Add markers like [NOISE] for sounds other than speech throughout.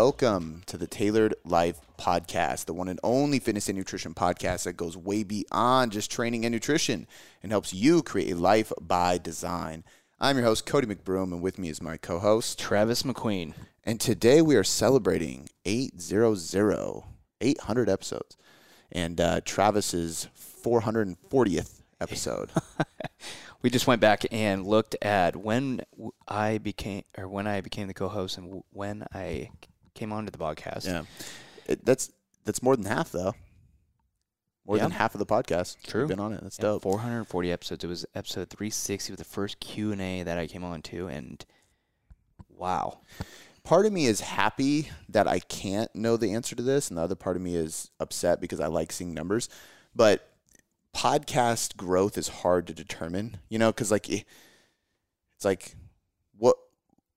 welcome to the Tailored Life Podcast, the one and only fitness and nutrition podcast that goes way beyond just training and nutrition and helps you create a life by design. I'm your host, Cody McBroom, and with me is my co host, Travis McQueen. And today we are celebrating 800, 800 episodes, and uh, Travis's 440th episode. [LAUGHS] we just went back and looked at when I became, or when I became the co-host, and when I came onto the podcast. Yeah, it, that's that's more than half though. More yeah. than half of the podcast. True, been on it. That's yeah, dope. 440 episodes. It was episode 360 with the first Q and A that I came on to, and wow. Part of me is happy that I can't know the answer to this, and the other part of me is upset because I like seeing numbers. But podcast growth is hard to determine, you know, because like it's like what,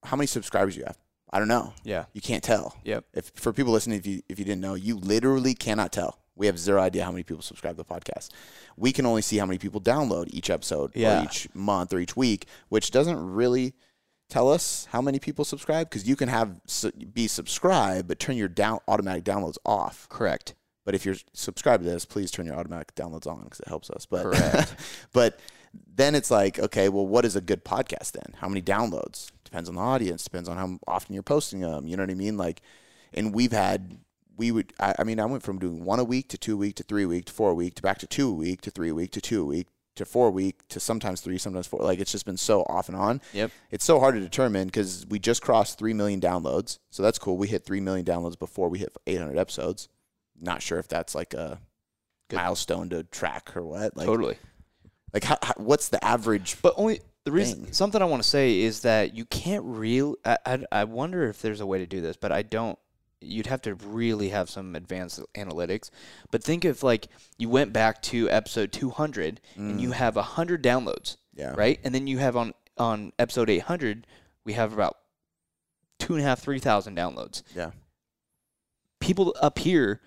how many subscribers you have? I don't know. Yeah, you can't tell. Yep. If for people listening, if you if you didn't know, you literally cannot tell. We have zero idea how many people subscribe to the podcast. We can only see how many people download each episode yeah. or each month or each week, which doesn't really tell us how many people subscribe because you can have be subscribed but turn your down automatic downloads off. Correct. But if you're subscribed to this, please turn your automatic downloads on because it helps us. But correct. [LAUGHS] but then it's like, okay, well, what is a good podcast then? How many downloads? Depends on the audience. Depends on how often you're posting them. You know what I mean? Like, and we've had we would. I, I mean, I went from doing one a week to two a week to three a week to four a week to back to two a week to three a week to two a week to four week to sometimes three, sometimes four. Like it's just been so off and on. Yep. It's so hard to determine because we just crossed three million downloads, so that's cool. We hit three million downloads before we hit 800 episodes. Not sure if that's like a Good. milestone to track or what. Like, totally. Like, how, how, what's the average? But only the reason thing? something I want to say is that you can't real. I, I I wonder if there's a way to do this, but I don't you'd have to really have some advanced analytics. But think if like you went back to episode 200 mm. and you mm. have 100 downloads, yeah, right? And then you have on on episode 800, we have about two and a half, three thousand downloads. Yeah, people up here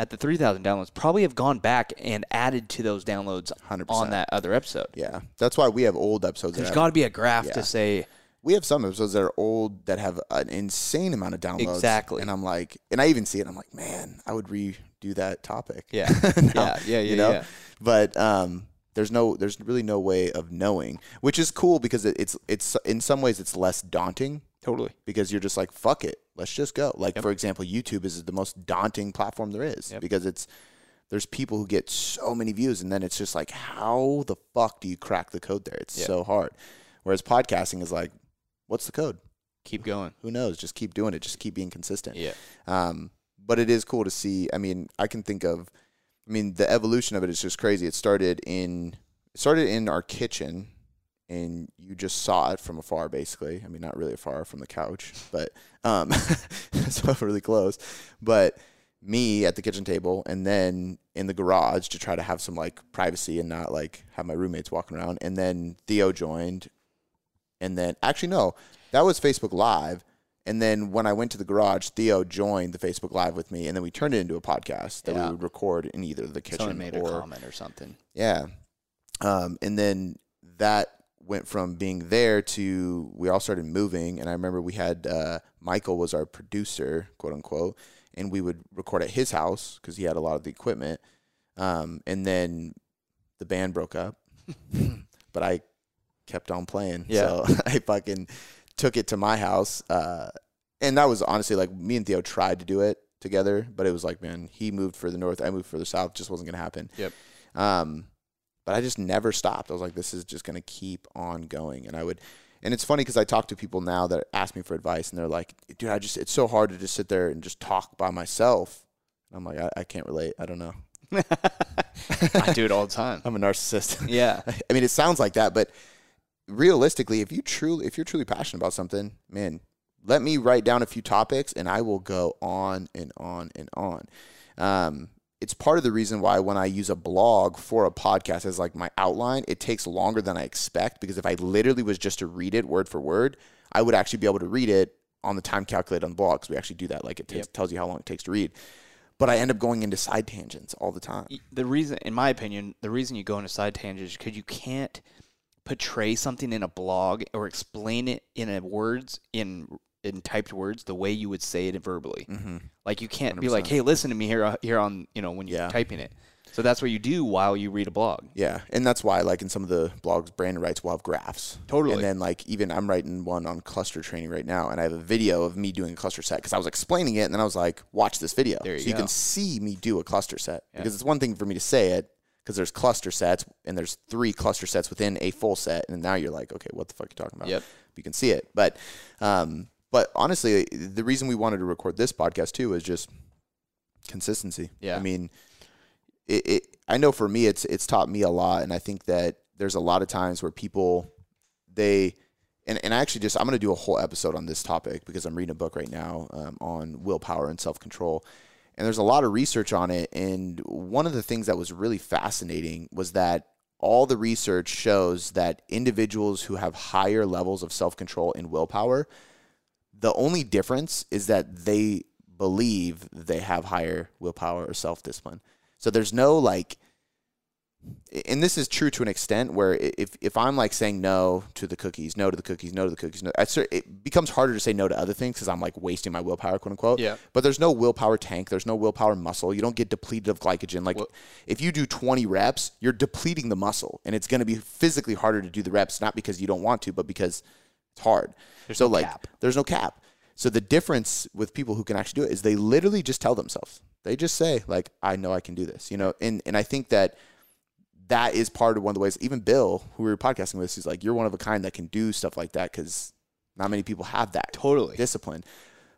at the 3000 downloads probably have gone back and added to those downloads 100%. on that other episode. Yeah, that's why we have old episodes. There's got to be a graph yeah. to say we have some episodes that are old that have an insane amount of downloads. Exactly. And I'm like, and I even see it. I'm like, man, I would redo that topic. Yeah. [LAUGHS] now, yeah. Yeah. Yeah. You know? Yeah. But um, there's no, there's really no way of knowing, which is cool because it, it's, it's in some ways it's less daunting. Totally. Because you're just like, fuck it, let's just go. Like yep. for example, YouTube is the most daunting platform there is yep. because it's there's people who get so many views and then it's just like, how the fuck do you crack the code there? It's yep. so hard. Whereas podcasting is like, what's the code? Keep going. Who knows? Just keep doing it. Just keep being consistent. Yeah. Um, but it is cool to see. I mean, I can think of, I mean, the evolution of it is just crazy. It started in, it started in our kitchen, and you just saw it from afar, basically. I mean, not really afar from the couch, but um, [LAUGHS] so really close. But me at the kitchen table, and then in the garage to try to have some like privacy and not like have my roommates walking around. And then Theo joined, and then actually no, that was Facebook Live. And then when I went to the garage, Theo joined the Facebook Live with me, and then we turned it into a podcast that yeah. we would record in either the kitchen Someone made or, a comment or something. Yeah, um, and then that went from being there to we all started moving, and I remember we had uh, Michael was our producer, quote unquote, and we would record at his house because he had a lot of the equipment. Um, and then the band broke up, [LAUGHS] but I kept on playing. Yeah. So [LAUGHS] I fucking took it to my house. Uh, and that was honestly like me and Theo tried to do it together, but it was like, man, he moved for the north, I moved for the south, just wasn't gonna happen. Yep. Um, but I just never stopped. I was like, this is just gonna keep on going. And I would, and it's funny because I talk to people now that ask me for advice, and they're like, dude, I just it's so hard to just sit there and just talk by myself. And I'm like, I, I can't relate. I don't know. [LAUGHS] I do it all the time. [LAUGHS] I'm a narcissist. [LAUGHS] Yeah. I mean, it sounds like that, but realistically, if you truly if you're truly passionate about something, man, let me write down a few topics and I will go on and on and on. Um, it's part of the reason why when I use a blog for a podcast as like my outline, it takes longer than I expect because if I literally was just to read it word for word, I would actually be able to read it on the time calculated on the blog because we actually do that. Like it yep. tells you how long it takes to read. But I end up going into side tangents all the time. The reason, in my opinion, the reason you go into side tangents is because you can't – portray something in a blog or explain it in a words in in typed words the way you would say it verbally. Mm-hmm. Like you can't be like, "Hey, listen to me here uh, here on you know when you're Yeah. typing it." So that's what you do while you read a blog. Yeah, and that's why, like in some of the blogs Brandon writes, we'll have graphs. Totally. And then, like even I'm writing one on cluster training right now, and I have a video of me doing a cluster set because I was explaining it, and then I was like, watch this video, There you so you can see me do a cluster set. Because it's one thing for me to say it, because there's cluster sets, and there's three cluster sets within a full set, and now you're like, okay, what the fuck are you talking about? Yep. You can see it, but, um, but honestly, the reason we wanted to record this podcast too is just consistency. Yeah. I mean, it, it I know for me it's it's taught me a lot and I think that there's a lot of times where people they and, and I actually just I'm going to do a whole episode on this topic because I'm reading a book right now um, on willpower and self-control and there's a lot of research on it and one of the things that was really fascinating was that all the research shows that individuals who have higher levels of self-control and willpower the only difference is that they believe they have higher willpower or self-discipline so there's no like and this is true to an extent where if if I'm like saying no to the cookies, no to the cookies, no to the cookies, no, it becomes harder to say no to other things because I'm like wasting my willpower, quote unquote. Yeah. But there's no willpower tank. There's no willpower muscle. You don't get depleted of glycogen. Like Well- if you do 20 reps, you're depleting the muscle, and it's going to be physically harder to do the reps, not because you don't want to, but because it's hard. There's so no like cap. there's no cap. So the difference with people who can actually do it is they literally just tell themselves. They just say like, "I know I can do this," you know. And and I think that that is part of one of the ways. Even Bill, who we were podcasting with, he's like, "You're one of a kind that can do stuff like that because not many people have that Totally. discipline."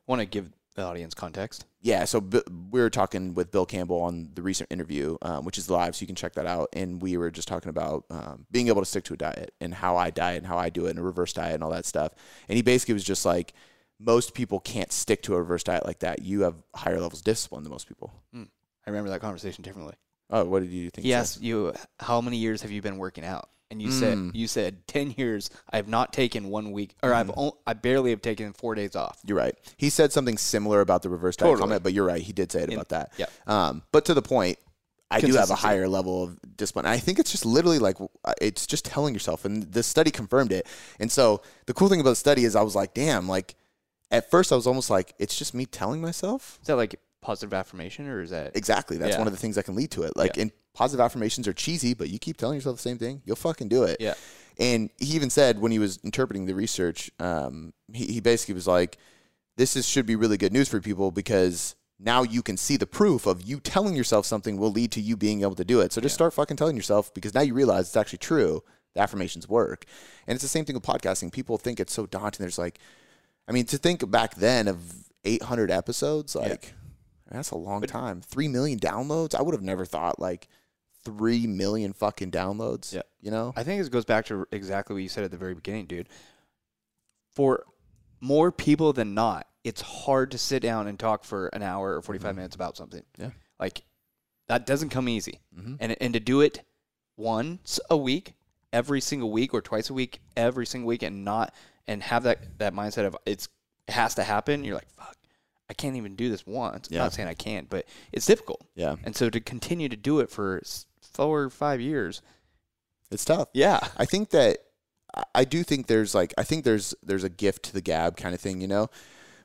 Want to give audience context? Yeah, so Bi- we were talking with Bill Campbell on the recent interview, um, which is live, so you can check that out. And we were just talking about um, being able to stick to a diet and how I diet and how I do it and a reverse diet and all that stuff. And he basically was just like, most people can't stick to a reverse diet like that. You have higher levels of discipline than most people. I remember that conversation differently. Oh, what did you think? Asked you, "How many years have you been working out?" And you said, Mm. "You said ten years. I have not taken one week, or I've Mm-hmm. o- I barely have taken four days off." You're right. He said something similar about the reverse diet Totally. comment, but you're right. He did say it In- about that. yeah. Um, but to the point, I do have a higher level of discipline. I think it's just literally like it's just telling yourself, and the study confirmed it. And so the cool thing about the study is, I was like, damn, like at first I was almost like, it's just me telling myself. Is that like positive affirmation, or is that Exactly. That's Yeah. one of the things that can lead to it. Like, and positive affirmations are cheesy, but you keep telling yourself the same thing, you'll fucking do it. yeah? And he even said when he was interpreting the research, um, he, he basically was like, this is, should be really good news for people because now you can see the proof of you telling yourself something will lead to you being able to do it. So just start fucking telling yourself because now you realize it's actually true. The affirmations work. And it's the same thing with podcasting. People think it's so daunting. There's like, I mean, to think back then of 800 episodes, like, that's a long time. 3 million downloads. I would have never thought like 3 million fucking downloads. Yeah. You know? I think this goes back to exactly what you said at the very beginning, dude. For more people than not, it's hard to sit down and talk for an hour or 45 minutes about something. Yeah. Like that doesn't come easy. Mhm. And and to do it once a week, every single week or twice a week, every single week and not and have that that mindset of it's it has to happen, you're like, fuck. I can't even do this once. I'm not saying I can't, but it's difficult. Yeah. And so to continue to do it for four or five years, It's tough. yeah, I think that I- do think there's like I think there's there's a gift to the gab kind of thing, you know,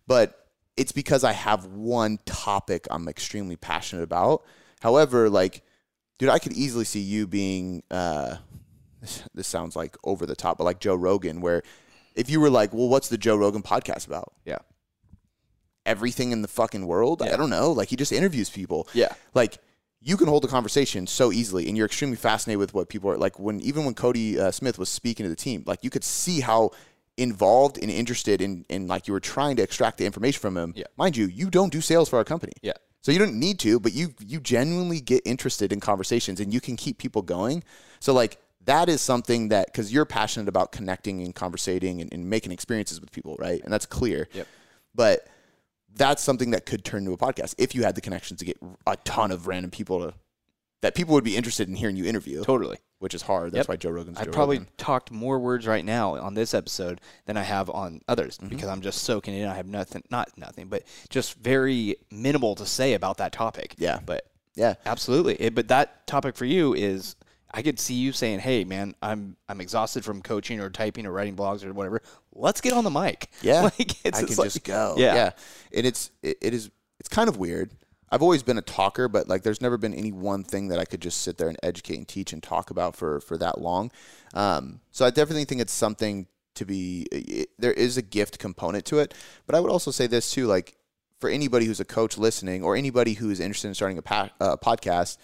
but it's because I have one topic I'm extremely passionate about. However, like, dude, I could easily see you being uh, this, this sounds like over the top, but like Joe Rogan, where if you were like, well, what's the Joe Rogan podcast about? Yeah. Everything in the fucking world? Yeah. I don't know. Like he just interviews people Yeah. like you can hold a conversation so easily and you're extremely fascinated with what people are like when even when cody uh, smith was speaking to the team like you could see how involved and interested in, in like you were trying to extract the information from him Yeah. mind you you don't do sales for our company Yeah. so you don't need to but you you genuinely get interested in conversations and you can keep people going so like that is something that because you're passionate about connecting and conversating and, and making experiences with people right and that's clear Yep. but that's something that could turn into a podcast if you had the connections to get a ton of random people to that people would be interested in hearing you interview, Totally. which is hard. That's Yep. why Joe Rogan's. I Joe probably Rogan. talked more words right now on this episode than I have on others Mm-hmm. because I'm just soaking it in. I have nothing, not nothing, but just very minimal to say about that topic. Yeah. But yeah, absolutely. It, but that topic for you is I could see you saying, "Hey, man, I'm I'm exhausted from coaching or typing or writing blogs or whatever. Let's get on the mic." [LAUGHS] Yeah, like it's I can like- just go. Yeah. yeah, and it's it, it is it's kind of weird. I've always been a talker, but like there's never been any one thing that I could just sit there and educate and teach and talk about for for that long. Um, so I definitely think it's something to be. It, there is a gift component to it, but I would also say this too, like for anybody who's a coach listening or anybody who is interested in starting a pa- uh, podcast,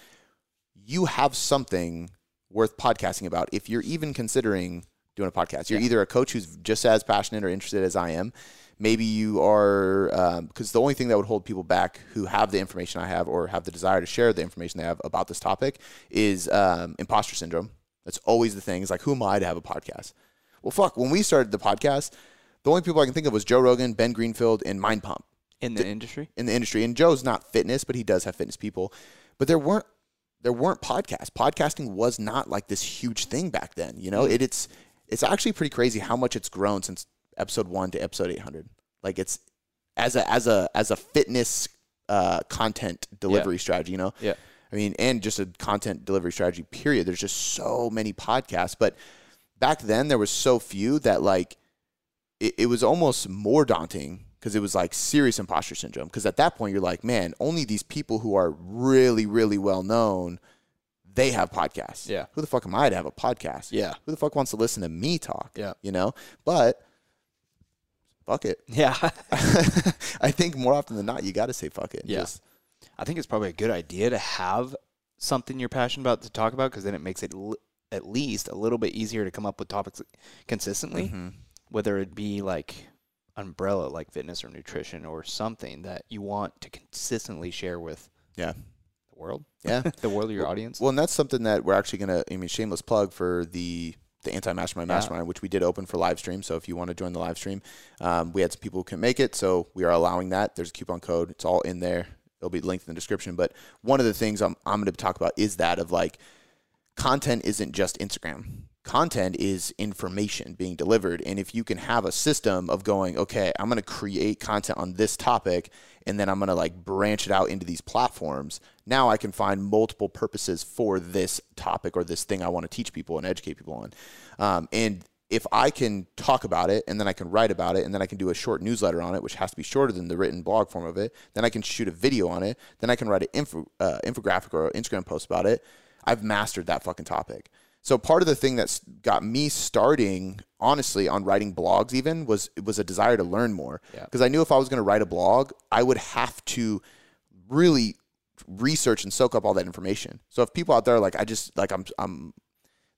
you have something worth podcasting about if you're even considering doing a podcast. You're either a coach who's just as passionate or interested as I am. Maybe you are, because the only thing that would hold people back who have the information I have or have the desire to share the information they have about this topic is um, imposter syndrome. That's always the thing. It's like, who am I to have a podcast? Well, fuck. When we started the podcast, the only people I can think of was Joe Rogan, Ben Greenfield, and Mind Pump in the industry. in the industry. And Joe's not fitness, but he does have fitness people. But there weren't there weren't podcasts. Podcasting was not like this huge thing back then. You know, it, it's it's actually pretty crazy how much it's grown since episode one to episode eight hundred. Like it's as a as a as a fitness uh, content delivery strategy. You know, Yeah. I mean, and just a content delivery strategy. Period. There's just so many podcasts, but back then there was so few that like it, it was almost more daunting because it was like serious imposter syndrome. Because at that point you're like, man, only these people who are really really well known. They have podcasts. Yeah. Who the fuck am I to have a podcast? Yeah. Who the fuck wants to listen to me talk? Yeah. You know? But fuck it. [LAUGHS] Yeah. [LAUGHS] I think more often than not, you got to say fuck it. Yeah. Just, I think it's probably a good idea to have something you're passionate about to talk about because then it makes it l- at least a little bit easier to come up with topics consistently, Mm-hmm. whether it be like umbrella like fitness or nutrition or something that you want to consistently share with yeah. the world, Yeah. [LAUGHS] the world of your audience. Well, and that's something that we're actually gonna. I mean, shameless plug for the the anti mastermind Yeah. mastermind, which we did open for live stream. So if you want to join the live stream, um, we had some people who can make it, so we are allowing that. There's a coupon code. It's all in there. It'll be linked in the description. But one of the things I'm I'm going to talk about is that of like content isn't just Instagram. Content is information being delivered. And if you can have a system of going, okay, I'm going to create content on this topic and then I'm going to like branch it out into these platforms, now I can find multiple purposes for this topic or this thing I want to teach people and educate people on. Um, and if I can talk about it and then I can write about it and then I can do a short newsletter on it, which has to be shorter than the written blog form of it, then I can shoot a video on it, then I can write an info, uh, infographic or Instagram post about it. I've mastered that fucking topic. So part of the thing that's got me starting, honestly, on writing blogs even was was a desire to learn more. Yeah. Because I knew if I was going to write a blog, I would have to really research and soak up all that information. So if people out there are like, I just like I'm I'm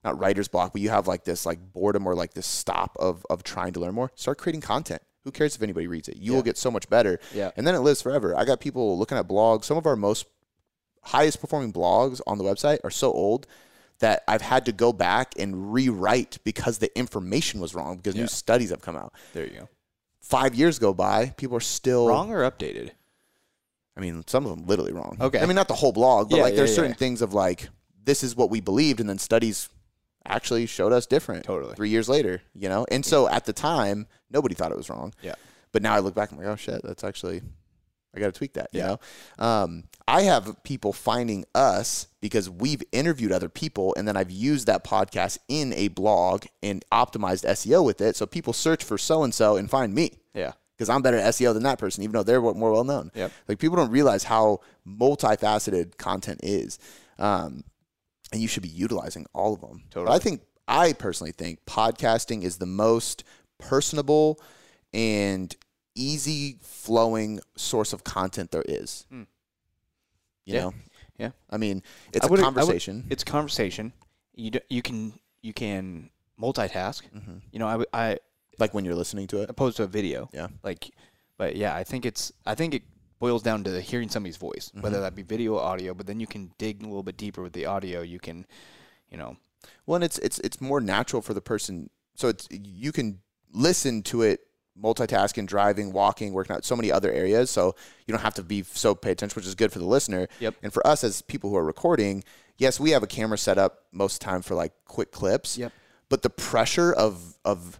not writer's block, but you have like this like boredom or like this stop of of trying to learn more, start creating content. Who cares if anybody reads it? You will get so much better. Yeah. And then it lives forever. I got people looking at blogs. Some of our most highest performing blogs on the website are so old that I've had to go back and rewrite because the information was wrong because Yeah. new studies have come out. there you go. Five years go by, people are still Wrong or updated? I mean, some of them literally wrong. Okay. I mean, not the whole blog, but Yeah, like there's yeah, certain things of like this is what we believed, and then studies actually showed us different. Totally. Three years later, you know, and so at the time, nobody thought it was wrong. Yeah. But now I look back, I'm like, oh shit, that's actually. I got to tweak that, you Yeah. know. Um, I have people finding us because we've interviewed other people, and then I've used that podcast in a blog and optimized SEO with it. So people search for so and so and find me Yeah. because I'm better at SEO than that person, even though they're more well known. Yep. Like people don't realize how multifaceted content is, um, and you should be utilizing all of them. But Totally. I think I personally think podcasting is the most personable and easy flowing source of content there is. Hmm. You Yeah. know, Yeah. I mean, it's I a I would- conversation. It's conversation. You do, you can you can multitask. Mm-hmm. You know, I I like when you're listening to it. opposed to a video. Yeah. Like, but yeah, I think it's I think it boils down to hearing somebody's voice, Mm-hmm. whether that be video, or audio. But then you can dig a little bit deeper with the audio. You can, you know, Well, and it's it's it's more natural for the person. So it's you can listen to it multitasking, driving, walking, working out, so many other areas. So you don't have to be so pay attention, which is good for the listener. Yep. And for us as people who are recording, yes, we have a camera set up most of the time for like quick clips. Yep. But the pressure of of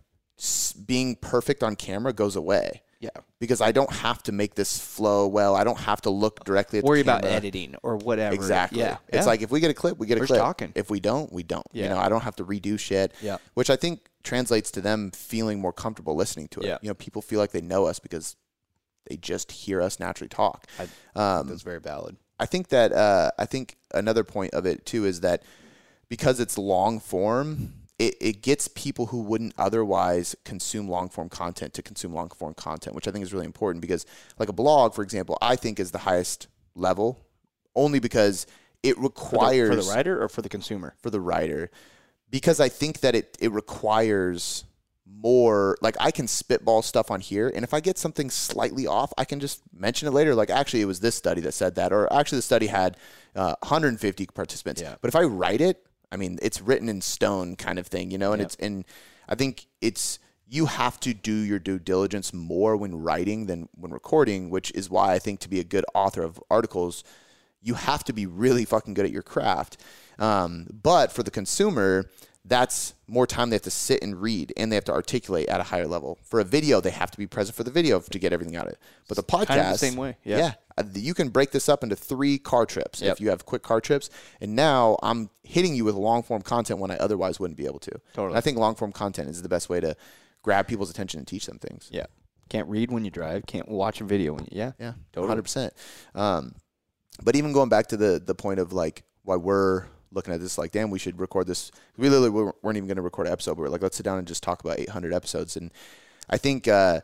being perfect on camera goes away. Yeah. because I don't have to make this flow well. I don't have to look directly at Worry the day. Worry about editing or whatever. Exactly. Yeah. It's Yeah. like if we get a clip, we get a We're clip. talking. If we don't, we don't. Yeah. You know, I don't have to redo shit. Yeah. Which I think translates to them feeling more comfortable listening to it. Yeah. You know, people feel like they know us because they just hear us naturally talk. um, that's very valid. I think that uh, I think another point of it too is that because it's long form, it, it gets people who wouldn't otherwise consume long form content to consume long form content, which I think is really important because like a blog, for example, I think is the highest level only because it For the, requires for the writer or for the consumer? for the writer because I think that it it requires more like I can spitball stuff on here and if I get something slightly off I can just mention it later like actually it was this study that said that or actually the study had uh, 150 participants Yeah. but if I write it I mean it's written in stone kind of thing you know and Yeah. it's and I think it's you have to do your due diligence more when writing than when recording which is why I think to be a good author of articles you have to be really fucking good at your craft. Um, but for the consumer, that's more time they have to sit and read and they have to articulate at a higher level. For a video, they have to be present for the video to get everything out of it. But the podcast, Kind of the same way, yeah. uh, you can break this up into three car trips Yep. if you have quick car trips. And now I'm hitting you with long form content when I otherwise wouldn't be able to. Totally. And I think long form content is the best way to grab people's attention and teach them things. Yeah. Can't read when you drive. Can't watch a video when you. Yeah. Yeah, Totally. hundred percent. Um, but even going back to the the point of like why we're looking at this, like, damn, we should record this. We literally weren't even going to record an episode. But we're like, let's sit down and just talk about eight hundred episodes. And I think uh,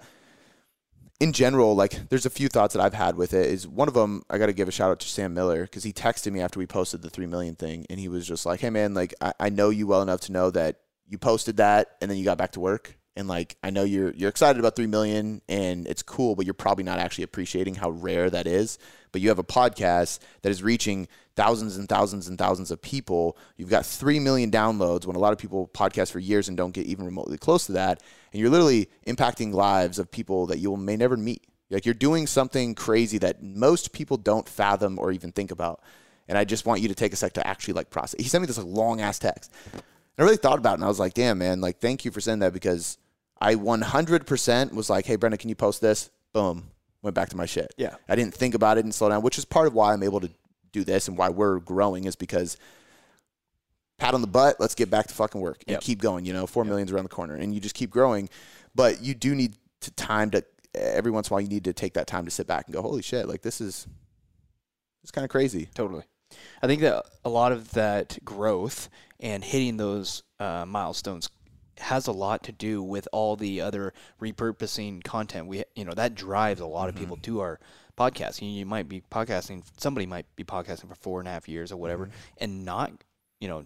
in general, like, there's a few thoughts that I've had with it. Is one of them I got to give a shout out to Sam Miller because he texted me after we posted the three million thing, and he was just like, hey man, like, I, I know you well enough to know that you posted that and then you got back to work and like I know you're you're excited about 3 million and it's cool but you're probably not actually appreciating how rare that is. But you have a podcast that is reaching thousands and thousands and thousands of people. You've got 3 million downloads when a lot of people podcast for years and don't get even remotely close to that. And you're literally impacting lives of people that you may never meet. Like you're doing something crazy that most people don't fathom or even think about. And I just want you to take a sec to actually like process. He sent me this like, long ass text. And I really thought about it and I was like, damn, man, like, thank you for sending that because I 100% was like, hey, Brenda, can you post this? Boom. Went back to my shit. Yeah. I didn't think about it and slow down, which is part of why I'm able to do this and why we're growing is because pat on the butt, let's get back to fucking work and Yep. keep going. You know, four million's around the corner and you just keep growing. But you do need to time to, every once in a while, you need to take that time to sit back and go, holy shit, like, this is, it's kind of crazy. Totally. I think that a lot of that growth and hitting those uh, milestones has a lot to do with all the other repurposing content. We, you know, that drives a lot of people mm-hmm. to our podcast. You, you might be podcasting, somebody might be podcasting for four and a half years or whatever, mm-hmm. and not, you know,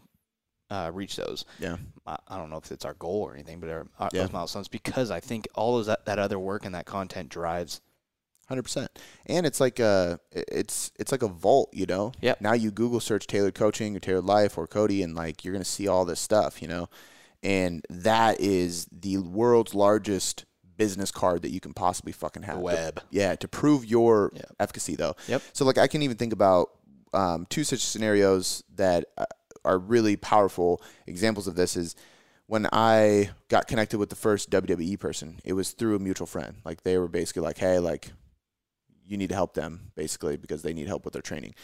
uh, reach those. Yeah. I, I don't know if it's our goal or anything, but our, our, Yeah. those milestones because I think all of that, that other work and that content drives. Hundred percent, and it's like uh, a it's it's like a vault, you know. Yep. Now you Google search tailored coaching or tailored life or Cody, and like you're gonna see all this stuff, you know, and that is the world's largest business card that you can possibly fucking have. The web. yeah, to prove your Yep. efficacy though. Yep. So like I can even think about um, two such scenarios that uh, are really powerful examples of this is when I got connected with the first WWE person, it was through a mutual friend. Like they were basically like, "Hey, like you need to help them basically because they need help with their training."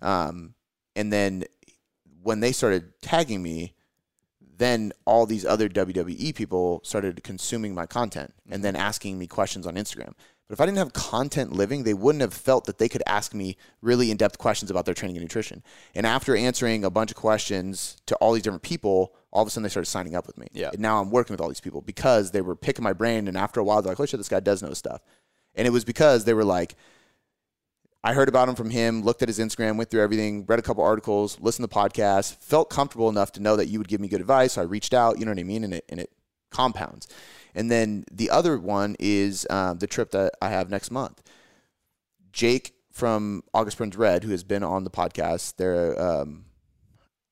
Um, and then when they started tagging me, then all these other WWE people started consuming my content and then mm-hmm. asking me questions on Instagram. But if I didn't have content living, they wouldn't have felt that they could ask me really in depth questions about their training and nutrition. And after answering a bunch of questions to all these different people, all of a sudden they started signing up with me. Yeah. And now I'm working with all these people because they were picking my brain. And after a while, they're like, oh shit, this guy does know stuff. And it was because they were like, I heard about him from him, looked at his Instagram, went through everything, read a couple articles, listened to podcasts, felt comfortable enough to know that you would give me good advice. So I reached out, you know what I mean? And it, and it compounds. And then the other one is um, the trip that I have next month. Jake from August Burns Red, who has been on the podcast, they're, um,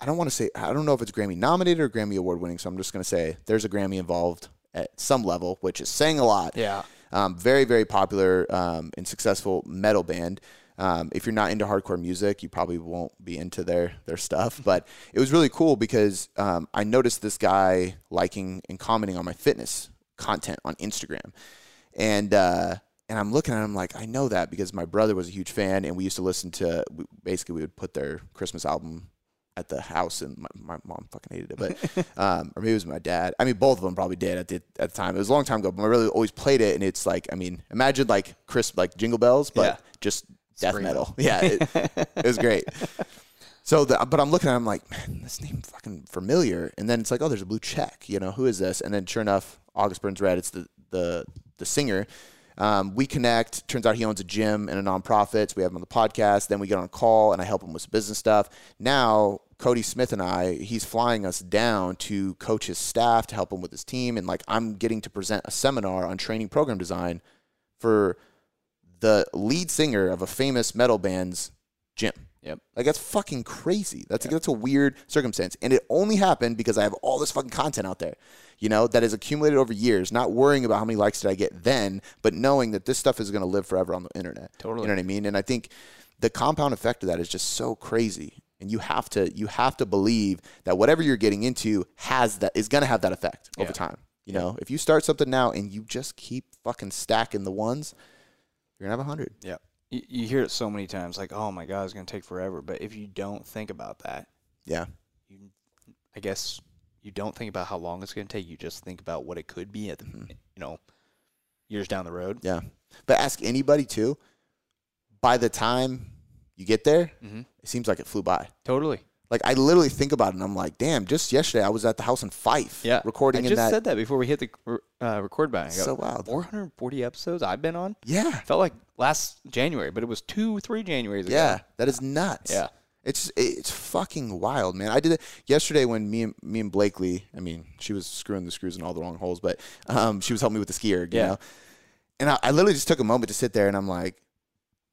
I don't want to say, I don't know if it's Grammy nominated or Grammy award winning. So I'm just going to say there's a Grammy involved at some level, which is saying a lot. Yeah. Um, very, very popular um, and successful metal band. Um, if you're not into hardcore music, you probably won't be into their their stuff. But it was really cool because um, I noticed this guy liking and commenting on my fitness content on Instagram, and uh, and I'm looking at him like I know that because my brother was a huge fan, and we used to listen to. We, basically, we would put their Christmas album at the house, and my, my mom fucking hated it, but [LAUGHS] um, or maybe it was my dad. I mean, both of them probably did at the at the time. It was a long time ago, but my brother always played it, and it's like I mean, imagine like crisp like Jingle Bells, but Yeah. just death metal. [LAUGHS] Yeah, it, it was great. So, the, but I'm looking at I'm like, man, this name fucking familiar. And then it's like, oh, there's a blue check. You know, who is this? And then sure enough, August Burns Red. It's the the the singer. Um, we connect. Turns out he owns a gym and a nonprofit. So we have him on the podcast. Then we get on a call and I help him with some business stuff. Now Cody Smith and I, he's flying us down to coach his staff to help him with his team. And like I'm getting to present a seminar on training program design for the lead singer of a famous metal band's gym. Yep. Like that's fucking crazy. That's that's a weird circumstance, and it only happened because I have all this fucking content out there, you know, that has accumulated over years. Not worrying about how many likes did I get then, but knowing that this stuff is going to live forever on the internet. Totally. You know what I mean? And I think the compound effect of that is just so crazy. And you have to you have to believe that whatever you're getting into has that is going to have that effect over Yeah. time. You know, if you start something now and you just keep fucking stacking the ones, you're gonna have a hundred. Yeah. You, you hear it so many times, like, "Oh my God, it's going to take forever." But if you don't think about that, Yeah. you, I guess you don't think about how long it's going to take. You just think about what it could be at the, Mm-hmm. you know, years down the road. Yeah. But ask anybody too. By the time you get there, Mhm. it seems like it flew by. Totally. Like I literally think about it and I'm like, damn, just yesterday I was at the house in Fife Yeah. recording I just that. said that before we hit the uh, record button. So wild. 440 episodes I've been on. yeah. Felt like last January, but it was two, three Januaries ago. Yeah. That is nuts. Yeah. It's it's fucking wild, man. I did it yesterday when me and me and Blakely, I mean, she was screwing the screws in all the wrong holes, but um, she was helping me with the SkiErg, you Yeah. know. And I, I literally just took a moment to sit there and I'm like,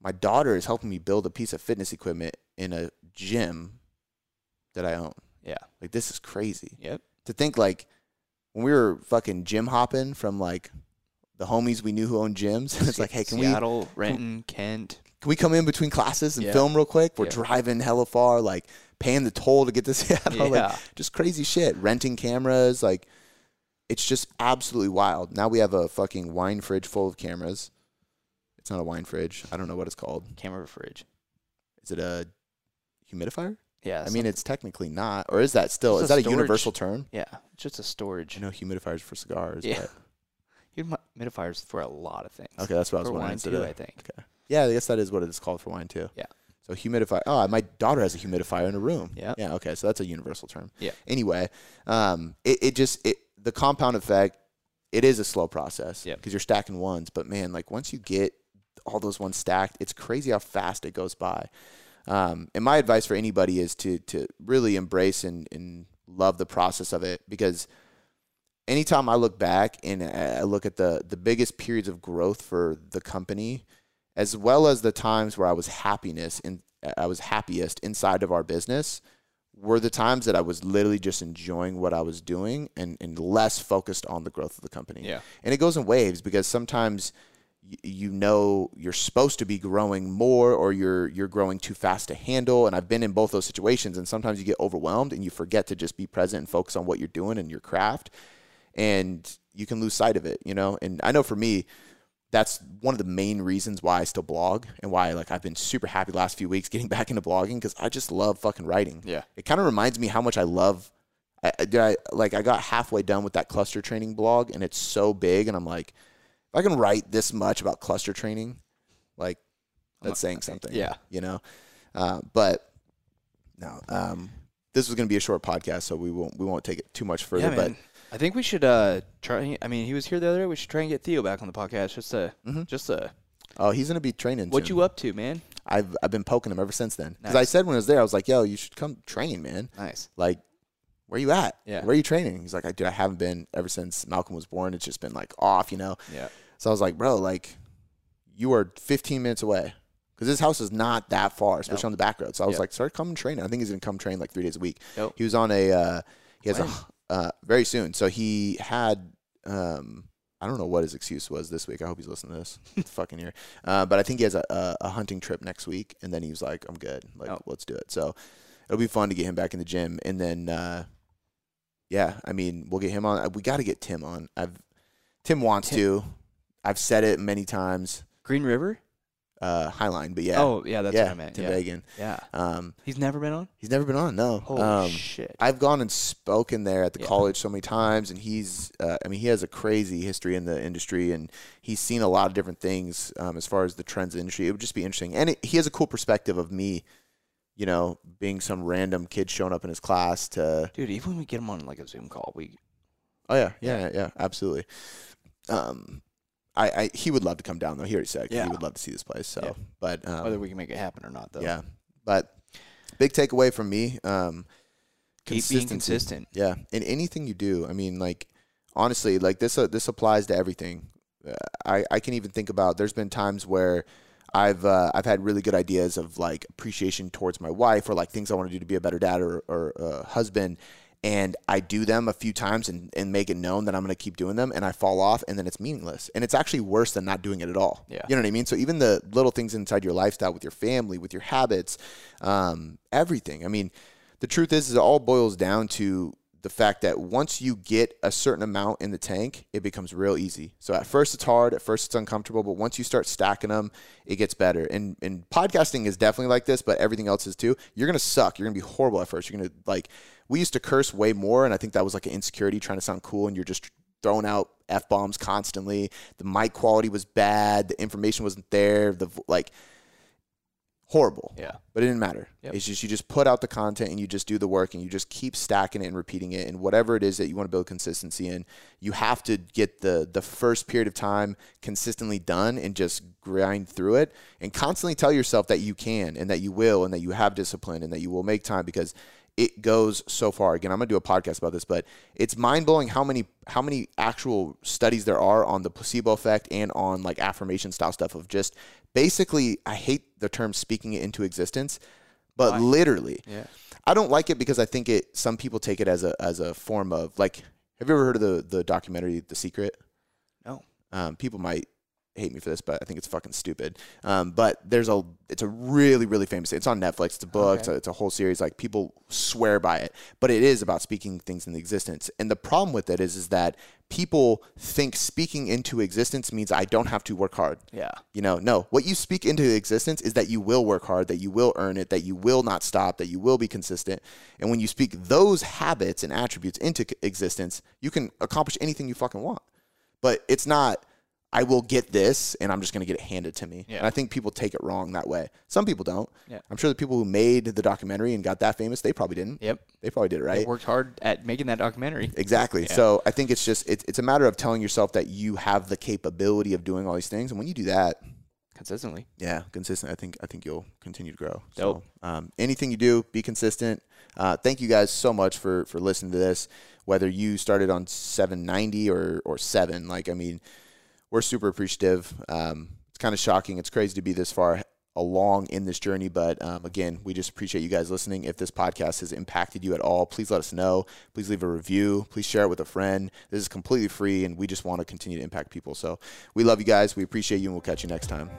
my daughter is helping me build a piece of fitness equipment in a gym that I own. Yeah. Like this is crazy. Yep. To think like when we were fucking gym hopping from like the homies we knew who owned gyms, [LAUGHS] it's like, hey, can we Seattle, Renton, Kent. can we come in between classes and Yeah. film real quick? We're Yeah. driving hella far, like paying the toll to get to [LAUGHS] Seattle, Yeah. like just crazy shit. Renting cameras, like it's just absolutely wild. Now we have a fucking wine fridge full of cameras. It's not a wine fridge. I don't know what it's called. Camera fridge. Is it a humidifier? Yeah. I mean, it's technically not, or is that still? Is a that a universal term? yeah, it's just a storage. I know humidifiers for cigars. Yeah. but- [LAUGHS] Humidifiers for a lot of things. okay, that's what I was wondering. wine instead too, I think. Okay. Yeah, I guess that is what it is called for wine too. Yeah. So humidifier. Oh, my daughter has a humidifier in her room. Yeah. Yeah. Okay, so that's a universal term. Yeah. Anyway, um, it, it just it the compound effect. It is a slow process. Yep. Because you're stacking ones, but man, like once you get all those ones stacked, it's crazy how fast it goes by. Um, and my advice for anybody is to to really embrace and, and love the process of it because anytime I look back and I look at the the biggest periods of growth for the company, as well as the times where I was happiness and I was happiest inside of our business, were the times that I was literally just enjoying what I was doing and, and less focused on the growth of the company. Yeah. And it goes in waves because sometimes you know you're supposed to be growing more or you're you're growing too fast to handle and I've been in both those situations and sometimes you get overwhelmed and you forget to just be present and focus on what you're doing and your craft and you can lose sight of it, you know? And I know for me that's one of the main reasons why I still blog and why like I've been super happy the last few weeks getting [LAUGHS] back into blogging cuz I just love fucking writing. Yeah. It kind of reminds me how much I love I, did I like I got halfway done with that cluster training blog and it's so big and I'm like I can write this much about cluster training like that's saying something. yeah. You know? Uh, but no, um this was going to be a short podcast so we won't we won't take it too much further yeah, but. I think we should uh try. I mean, he was here the other day. We should try and get Theo back on the podcast. Just to, Mhm. just to, oh, he's going to be training what soon. you up to, man? I've I've been poking him ever since then. Because I said when I was there, I was like, "Yo, you should come train, man. Nice. Like, where are you at? Yeah. where are you training?" He's like, "I dude, I haven't been ever since Malcolm was born. It's just been like off, you know." Yeah. So I was like, "Bro, like, you are 15 minutes away." Because his house is not that far, especially on the back road. So I was Yeah. like, start coming training. I think he's gonna come train like three days a week. Dope. He was on a uh, he has When? a uh, very soon. So he had um, I don't know what his excuse was this week. I hope he's listening to this [LAUGHS] fucking year. Uh, but I think he has a, a, a hunting trip next week, and then he was like, "I'm good. Like, Oh. let's do it." So it'll be fun to get him back in the gym, and then uh, yeah, I mean, we'll get him on. We got to get Tim on. I've Tim wants Tim- to. I've said it many times. Green River. Uh, Highline, but yeah. Oh yeah, that's yeah, what I meant. Tim Yeah. Yeah. Um, He's never been on. he's never been on. No. Holy um, shit. I've gone and spoken there at the Yeah. college so many times, and he's, uh, I mean, he has a crazy history in the industry, and he's seen a lot of different things um, as far as the trends in the industry. It would just be interesting, and it, he has a cool perspective of me, you know, being some random kid showing up in his class to, Dude, even when we get him on like a Zoom call, we oh yeah, yeah, yeah, yeah absolutely. Um, I, I he would love to come down though. He already said Yeah. he would love to see this place. So, Yeah. but um, whether we can make it happen or not, though. yeah, but big takeaway from me. Um, Keep being consistent. Yeah, in anything you do, I mean, like honestly, like this uh, this applies to everything. Uh, I I can even think about. There's been times where I've uh, I've had really good ideas of like appreciation towards my wife or like things I want to do to be a better dad or or uh, husband. And I do them a few times and, and make it known that I'm going to keep doing them, and I fall off, and then it's meaningless. And it's actually worse than not doing it at all. Yeah. You know what I mean? So even the little things inside your lifestyle with your family, with your habits, um, everything. I mean, the truth is, is it all boils down to the fact that once you get a certain amount in the tank, it becomes real easy. So at first it's hard, at first it's uncomfortable, but once you start stacking them, it gets better. And and podcasting is definitely like this, but everything else is too. You're gonna suck. You're gonna be horrible at first. You're gonna like we used to curse way more, and I think that was like an insecurity trying to sound cool, and you're just throwing out f bombs constantly. The mic quality was bad. The information wasn't there. The like horrible Yeah. but it didn't matter. Yep. It's just you just put out the content and you just do the work and you just keep stacking it and repeating it and whatever it is that you want to build consistency in, you have to get the the first period of time consistently done and just grind through it and constantly tell yourself that you can and that you will and that you have discipline and that you will make time because it goes so far. Again, I'm gonna do a podcast about this, but it's mind blowing how many how many actual studies there are on the placebo effect and on like affirmation style stuff of just basically. I hate the term speaking it into existence, but Why? literally, Yeah. I don't like it because I think it. Some people take it as a as a form of like. Have you ever heard of the the documentary The Secret? No. Um, people might hate me for this, but I think it's fucking stupid. Um, but there's a it's a really really famous. It's on Netflix. It's a book. It's, a, it's a whole series. Like people swear by it, but it is about speaking things into existence. And the problem with it is is that people think speaking into existence means I don't have to work hard. Yeah. You know, no. What you speak into existence is that you will work hard, that you will earn it, that you will not stop, that you will be consistent. And when you speak those habits and attributes into existence, you can accomplish anything you fucking want. But it's not I will get this and I'm just going to get it handed to me. Yeah. And I think people take it wrong that way. Some people don't. Yeah. I'm sure the people who made the documentary and got that famous, they probably didn't. Yep. They probably did it They right. worked hard at making that documentary. Exactly. Yeah. So I think it's just it's, it's a matter of telling yourself that you have the capability of doing all these things, and when you do that, Consistently. yeah, consistent. I think I think you'll continue to grow. Dope. So um, anything you do, be consistent. Uh, thank you guys so much for for listening to this. Whether you started on 790 or or seven, like I mean, we're super appreciative. Um, it's kind of shocking. It's crazy to be this far along in this journey, but um, again, we just appreciate you guys listening. If this podcast has impacted you at all, please let us know. Please leave a review. Please share it with a friend. This is completely free, and we just want to continue to impact people. So we love you guys. We appreciate you, and we'll catch you next time.